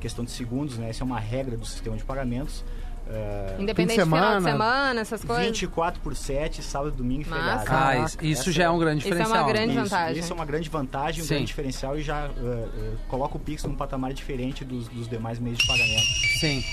questão de segundos, né? Essa é uma regra do sistema de pagamentos. Ah, Independente de final de semana, semana, essas coisas. 24 por 7, sábado, domingo e feriado. Ah, isso, isso já é um grande Isso é uma diferencial. né? grande Isso, vantagem. Isso é uma grande vantagem, um Sim. grande diferencial e já uh, uh, coloca o Pix num patamar diferente dos, dos demais meios de pagamento. Sim.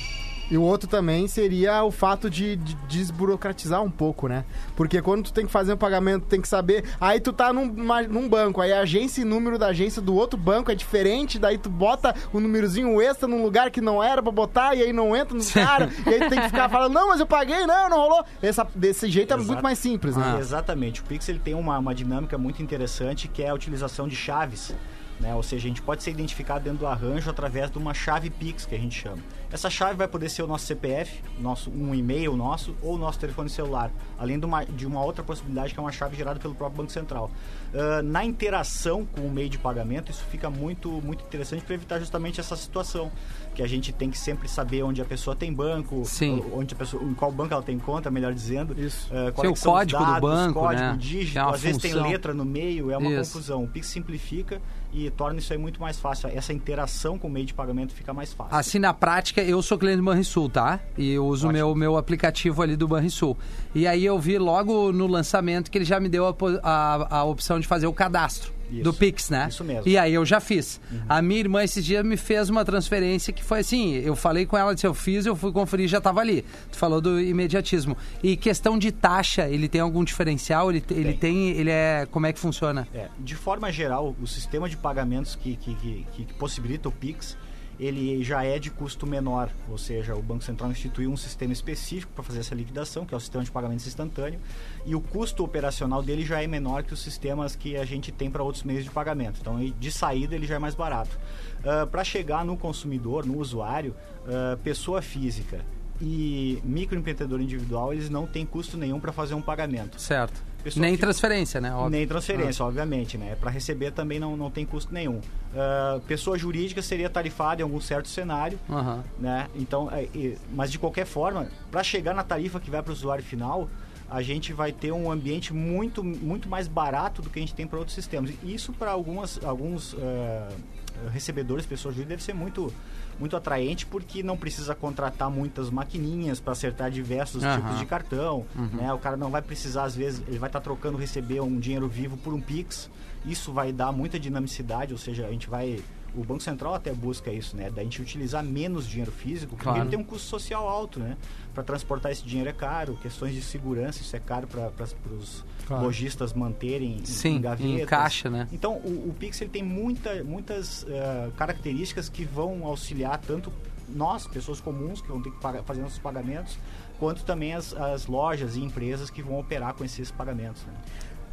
E o outro também seria o fato de, de desburocratizar um pouco, né? Porque quando tu tem que fazer um pagamento, tem que saber. Aí tu tá num, num banco, aí a agência e número da agência do outro banco é diferente, daí tu bota o númerozinho extra num lugar que não era pra botar, e aí não entra no cara, e aí tu tem que ficar falando, não, mas eu paguei, não, não rolou. Essa, desse jeito é Exato. muito mais simples, né? Ah. Exatamente. O Pix ele tem uma, uma dinâmica muito interessante que é a utilização de chaves. Né? Ou seja, a gente pode ser identificado dentro do arranjo através de uma chave Pix, que a gente chama. Essa chave vai poder ser o nosso CPF, nosso, um e-mail nosso ou o nosso telefone celular, além de uma, de uma outra possibilidade que é uma chave gerada pelo próprio Banco Central. Ah, na interação com o meio de pagamento, isso fica muito, muito interessante para evitar justamente essa situação, que a gente tem que sempre saber onde a pessoa tem banco, Sim. onde a pessoa, em qual banco ela tem conta, melhor dizendo. Isso. Que são os código do dados, banco, código, né? dígito, uma às vezes tem função. letra no meio, é uma Isso. confusão. O Pix simplifica e torna isso aí muito mais fácil. Essa interação com o meio de pagamento fica mais fácil. Assim, na prática, eu sou cliente do Banrisul, tá? E eu uso o meu, meu aplicativo ali do Banrisul. E aí eu vi logo no lançamento que ele já me deu a, a, a opção de fazer o cadastro Isso. do Pix, né? Isso mesmo. E aí eu já fiz. A minha irmã esses dias me fez uma transferência que foi assim, eu falei com ela, disse, eu fiz, eu fui conferir já tava ali. Tu falou do imediatismo. E questão de taxa, ele tem algum diferencial? Ele, ele tem, ele é, como é que funciona? É, de forma geral, o sistema de pagamentos que, que, que, que possibilita o Pix, ele já é de custo menor, ou seja, o Banco Central instituiu um sistema específico para fazer essa liquidação, que é o sistema de pagamentos instantâneo, e o custo operacional dele já é menor que os sistemas que a gente tem para outros meios de pagamento. Então, de saída, ele já é mais barato. para chegar no consumidor, no usuário, ah, pessoa física e microempreendedor individual, eles não têm custo nenhum para fazer um pagamento. Certo. Nem transferência, né? Óbvio. Nem transferência, obviamente, né? Para receber também não, não tem custo nenhum. Ah, pessoa jurídica seria tarifada em algum certo cenário, né? Então, é, e- mas de qualquer forma, para chegar na tarifa que vai para o usuário final, a gente vai ter um ambiente muito, muito mais barato do que a gente tem para outros sistemas. Isso para algumas alguns eh, recebedores, pessoas jurídicas, deve ser muito muito atraente porque não precisa contratar muitas maquininhas para acertar diversos Aham. tipos de cartão, Uhum. né? O cara não vai precisar às vezes, ele vai estar trocando receber um dinheiro vivo por um Pix. Isso vai dar muita dinamicidade, ou seja, a gente vai o Banco Central até busca isso, né? Da gente utilizar menos dinheiro físico, porque Claro. ele tem um custo social alto, né? Para transportar esse dinheiro é caro, questões de segurança, isso é caro para os Claro. lojistas manterem em- Sim, em gavetas. em caixa, né? Então, o, o Pix ele tem muita, muitas eh, características que vão auxiliar tanto nós, pessoas comuns, que vão ter que pagar, fazer nossos pagamentos, quanto também as, as lojas e empresas que vão operar com esses pagamentos. né?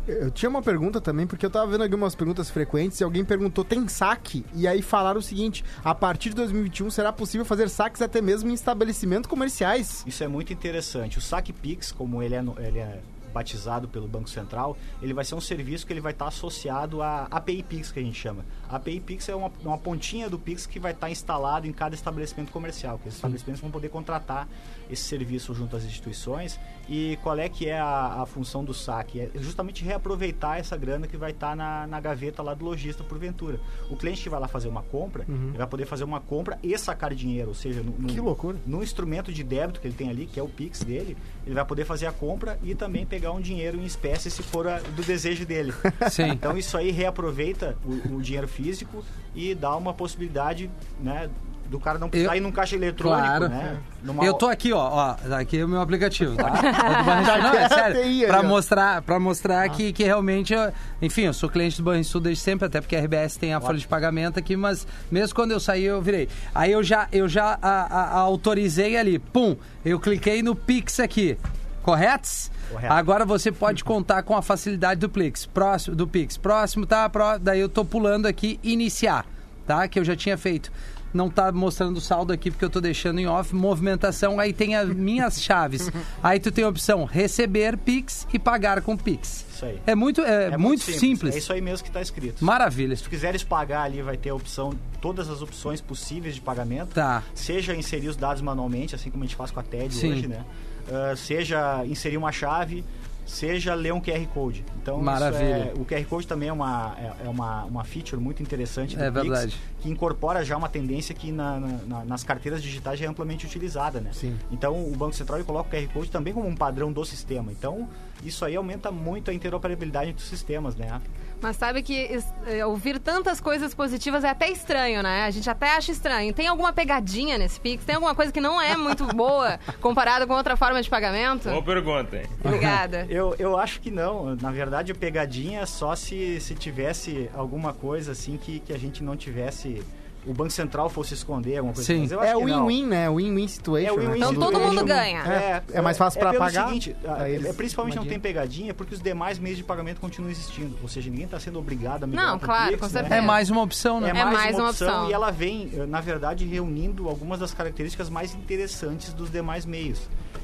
Eu tinha uma pergunta também, porque eu tava vendo algumas perguntas frequentes e alguém perguntou, tem saque? E aí falaram o seguinte, a partir de 2021 será possível fazer saques até mesmo em estabelecimentos comerciais. Isso é muito interessante. O Saque Pix, como ele é, ele é batizado pelo Banco Central, ele vai ser um serviço que ele vai estar associado à API Pix, que a gente chama. A API Pix é uma, uma pontinha do Pix que vai estar instalado em cada estabelecimento comercial, que esses estabelecimentos vão poder contratar esse serviço junto às instituições. E qual é que é a, a função do saque? É justamente reaproveitar essa grana que vai estar na, na gaveta lá do lojista, porventura. O cliente que vai lá fazer uma compra, ele vai poder fazer uma compra e sacar dinheiro, ou seja, no, no- Que loucura. no instrumento de débito que ele tem ali, que é o Pix dele, ele vai poder fazer a compra e também pegar um dinheiro em espécie se for a- do desejo dele. Sim. Então isso aí reaproveita o, o dinheiro físico e dá uma possibilidade, né, do cara não precisar Eu- ir num caixa eletrônico, Claro. né? Numa- Eu tô aqui, ó, ó, aqui é o meu aplicativo, tá? Não, é sério, TI aí, pra mostrar, pra mostrar que, que realmente, eu- enfim, eu sou cliente do Banrisul desde sempre, até porque a RBS tem a folha de pagamento aqui, mas mesmo quando eu saí, eu virei. Aí eu já, eu já a- a- a autorizei ali, pum, eu cliquei no Pix aqui. Corretos? Correto. Agora você pode contar com a facilidade do Pix. Próximo, do Pix. Próximo, tá? Pró- daí eu tô pulando aqui iniciar, tá? Que eu já tinha feito. Não tá mostrando o saldo aqui porque eu tô deixando em off. Movimentação, aí tem as minhas chaves. Aí tu tem a opção receber Pix e pagar com Pix. Isso aí. É muito, é, muito, simples. É isso aí mesmo que está escrito. Maravilha. Se tu quiseres pagar ali, vai ter a opção, todas as opções possíveis de pagamento. Tá. Seja inserir os dados manualmente, assim como a gente faz com a TED Sim. hoje, né? Ah, seja inserir uma chave, seja ler um QR Code. Então, isso Maravilha. é- o QR Code também é uma, é, é uma, uma feature muito interessante do É Pix, verdade. que incorpora já uma tendência que na- na- na- nas carteiras digitais já é amplamente utilizada, né? Sim. Então, o Banco Central coloca o QR Code também como um padrão do sistema. Então, isso aí aumenta muito a interoperabilidade entre os sistemas, né? Mas sabe que eh, ouvir tantas coisas positivas é até estranho, né? A gente até acha estranho. Tem alguma pegadinha nesse Pix? Tem alguma coisa que não é muito boa comparada com outra forma de pagamento? Boa pergunta, hein? Obrigada. Eu, eu acho que não. Na verdade, a pegadinha é só se, se tivesse alguma coisa assim que, que a gente não tivesse. O Banco Central fosse esconder alguma coisa. Sim. Mas eu acho É win-win, né? Win-win situation. É o win-win né? Então Quando- todo mundo situation. ganha. É, é mais fácil pra pelo pagar, Seguinte, é, principalmente não tem pegadinha porque os demais meios de pagamento continuam existindo. Ou seja, ninguém está sendo obrigado a migrar Não, claro, Pix, com né? certeza. É mais uma opção, né? É mais, mais uma, uma opção, opção. e ela vem, eh, na verdade, reunindo algumas das características mais interessantes dos demais meios.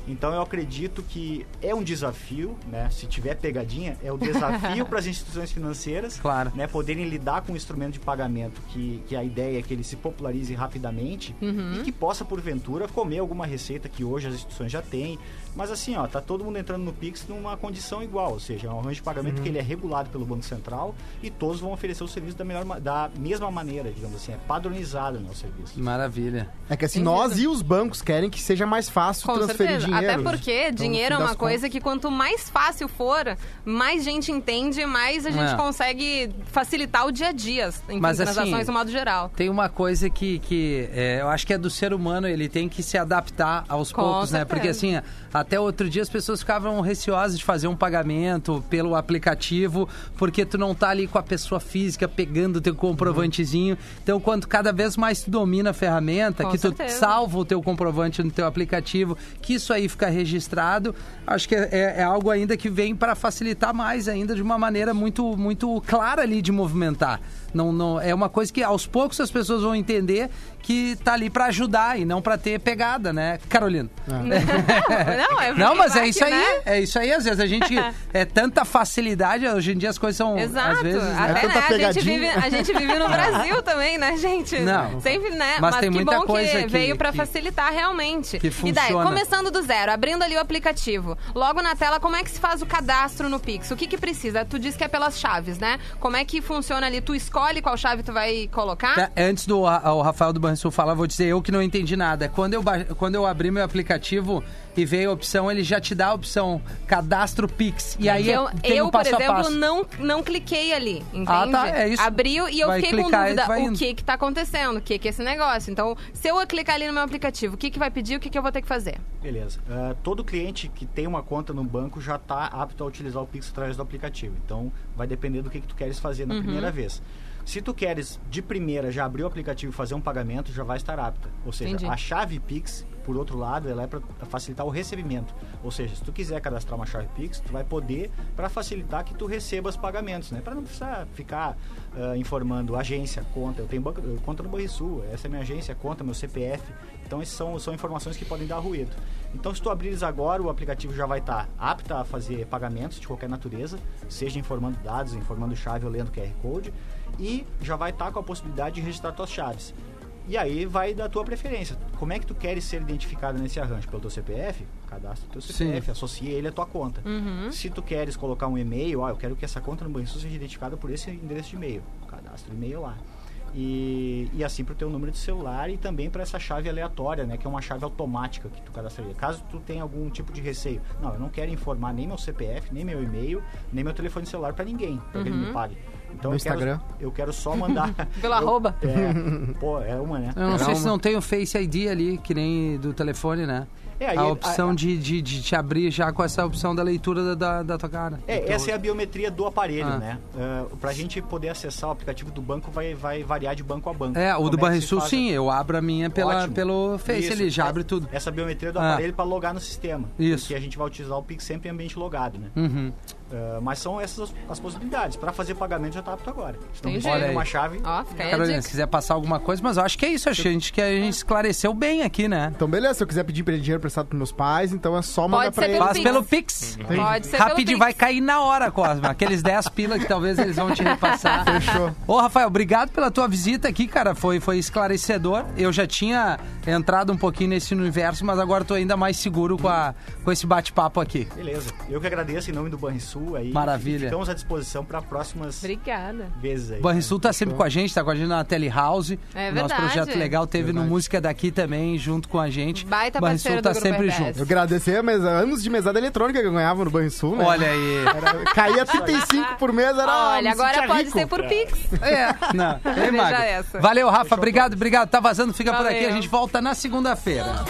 Então eu acredito que é um desafio, né? Se tiver pegadinha, é o desafio para as instituições financeiras, Claro. né? Poderem lidar com um instrumento de pagamento que, que a ideia é que ele se popularize rapidamente e que possa, porventura, comer alguma receita que hoje as instituições já têm. Mas assim, ó, tá todo mundo entrando no Pix numa condição igual, ou seja, é um arranjo de pagamento que ele é regulado pelo Banco Central e todos vão oferecer o serviço da, melhor, da mesma maneira, digamos assim, é padronizado né, o serviço. Maravilha. É que assim, Sem nós e os bancos querem que seja mais fácil Com transferir certeza. dinheiro. Até porque Então, dinheiro é uma coisa que quanto mais fácil for, mais gente entende, mais a gente É. consegue facilitar o dia a dia, Mas, assim, transações no modo geral. Tem uma coisa que, que é, eu acho que é do ser humano, ele tem que se adaptar aos Com poucos, né? certeza. Porque assim, até outro dia as pessoas ficavam receosas de fazer um pagamento pelo aplicativo, porque tu não tá ali com a pessoa física pegando o teu comprovantezinho. Então, quando cada vez mais tu domina a ferramenta, Com que tu certeza. salva o teu comprovante no teu aplicativo, que isso aí fica registrado, acho que é, é- é algo ainda que vem para facilitar mais ainda de uma maneira muito, muito clara ali de movimentar. Não, não, é uma coisa que aos poucos as pessoas vão entender que tá ali pra ajudar e não pra ter pegada, né, Carolina? Não, é Não, mas é isso aí, né? é isso aí. Às vezes a gente é tanta facilidade, hoje em dia as coisas são Exato. às vezes, né? Até, tanta né, a, gente vive, a gente vive no Brasil também, né, gente? Não. Sempre, né? Mas Mas, tem que muita bom coisa que que- veio pra que- facilitar realmente. que E daí, funciona. começando do zero, abrindo ali o aplicativo. Logo na tela, como é que se faz o cadastro no Pix? O que que precisa? Tu disse que é pelas chaves, né? Como é que funciona ali? Tu escolhe qual chave tu vai colocar? Tá, Antes do o Rafael do Banrisul falar, vou dizer eu que não entendi nada. Quando eu, quando eu abri meu aplicativo e veio a opção, ele já te dá a opção cadastro Pix. E aí eu, tem eu por passo a exemplo, passo. não, não cliquei ali, entende? Ah, tá, é isso. Abriu e eu Vai fiquei com clicar e dúvida o que que tá acontecendo, o que que é esse negócio. Então, se eu clicar ali no meu aplicativo, o que que vai pedir, o que que eu vou ter que fazer? Beleza. Ah, todo cliente que tem uma conta no banco já está apto a utilizar o Pix através do aplicativo. Então, vai depender do que, que tu queres fazer na primeira vez. Se tu queres, de primeira, já abrir o aplicativo e fazer um pagamento, já vai estar apta. Ou seja, Entendi. a chave Pix, por outro lado, ela é para facilitar o recebimento. Ou seja, se tu quiser cadastrar uma chave Pix, tu vai poder para facilitar que tu receba os pagamentos, né? Para não precisar ficar ah, informando agência, conta. Eu tenho banco, conta no Banrisul, essa é minha agência, conta, meu CPF. Então, essas são, são informações que podem dar ruído. Então, se tu abrires agora, o aplicativo já vai estar apto a fazer pagamentos de qualquer natureza, seja informando dados, informando chave ou lendo QR Code, e já vai estar com a possibilidade de registrar tuas chaves. E aí vai da tua preferência. Como é que tu queres ser identificado nesse arranjo? Pelo teu CPF? Cadastra o teu CPF, associa ele à tua conta. Se tu queres colocar um e-mail, ó, eu quero que essa conta no Banrisul seja identificada por esse endereço de e-mail. Cadastra o e-mail lá. E, e assim para o teu número de celular e também para essa chave aleatória, né, que é uma chave automática que tu cadastraria. Caso tu tenha algum tipo de receio, não, eu não quero informar nem meu CPF, nem meu e-mail, nem meu telefone celular para ninguém, para que ele me pague. Então No eu quero, Instagram? eu quero só mandar Pelo eu- arroba. É, pô, é uma, né? Eu não sei Calma. se não tem o Face ID ali, que nem do telefone, né? É, aí a ele- opção a- de, de, de te abrir já com essa opção da leitura da, da, da tua cara. É, essa é a biometria do aparelho, Ah. né? Uh, pra gente poder acessar o aplicativo do banco vai, vai variar de banco a banco. É, o Como do Banrisul faz a- sim, eu abro a minha pela, Ótimo. pelo Face Isso, ali, já é- abre tudo. Essa biometria do Ah. aparelho para logar no sistema. Isso. Porque a gente vai utilizar o Pix sempre em ambiente logado, né? Uhum. Uh, mas são essas as, possibilidades. Para fazer pagamento já tá apto agora. Se não Olha uma chave. Ó, fica aí Carolina, se quiser passar alguma coisa, mas eu acho que é isso, acho que a gente, que a gente esclareceu bem aqui, né? Então, beleza, se eu quiser pedir dinheiro prestado pros meus pais, então é só mandar Pode pra ser eles. pelo Faz Pix. pelo Pix. Pode ser Rapidinho, pelo vai Pix. cair na hora, Cosma. Aqueles 10 pila que talvez eles vão te repassar. Fechou. Ô, Rafael, obrigado pela tua visita aqui, cara. Foi, foi esclarecedor. Eu já tinha entrado um pouquinho nesse universo, mas agora tô ainda mais seguro com, a, com esse bate-papo aqui. Beleza. Eu que agradeço em nome do Banrisul aí. Maravilha. Ficamos à disposição para próximas Obrigada. vezes aí. Banrisul tá sempre com a gente, tá com a gente na Telehouse. É Nosso verdade. projeto legal teve no Verdade. Música Daqui também, junto com a gente. Baita Banrisul tá sempre RBS. junto. Eu agradecer mesa, anos de mesada eletrônica que eu ganhava no Banrisul, né? Olha aí. Era- caía 35 por mês, era. Olha, agora pode rico. ser por Pix. É, não. Veja Magro. essa. Valeu, Rafa. Obrigado, obrigado. Tá vazando, fica por Valeu. aqui. A gente volta na segunda-feira.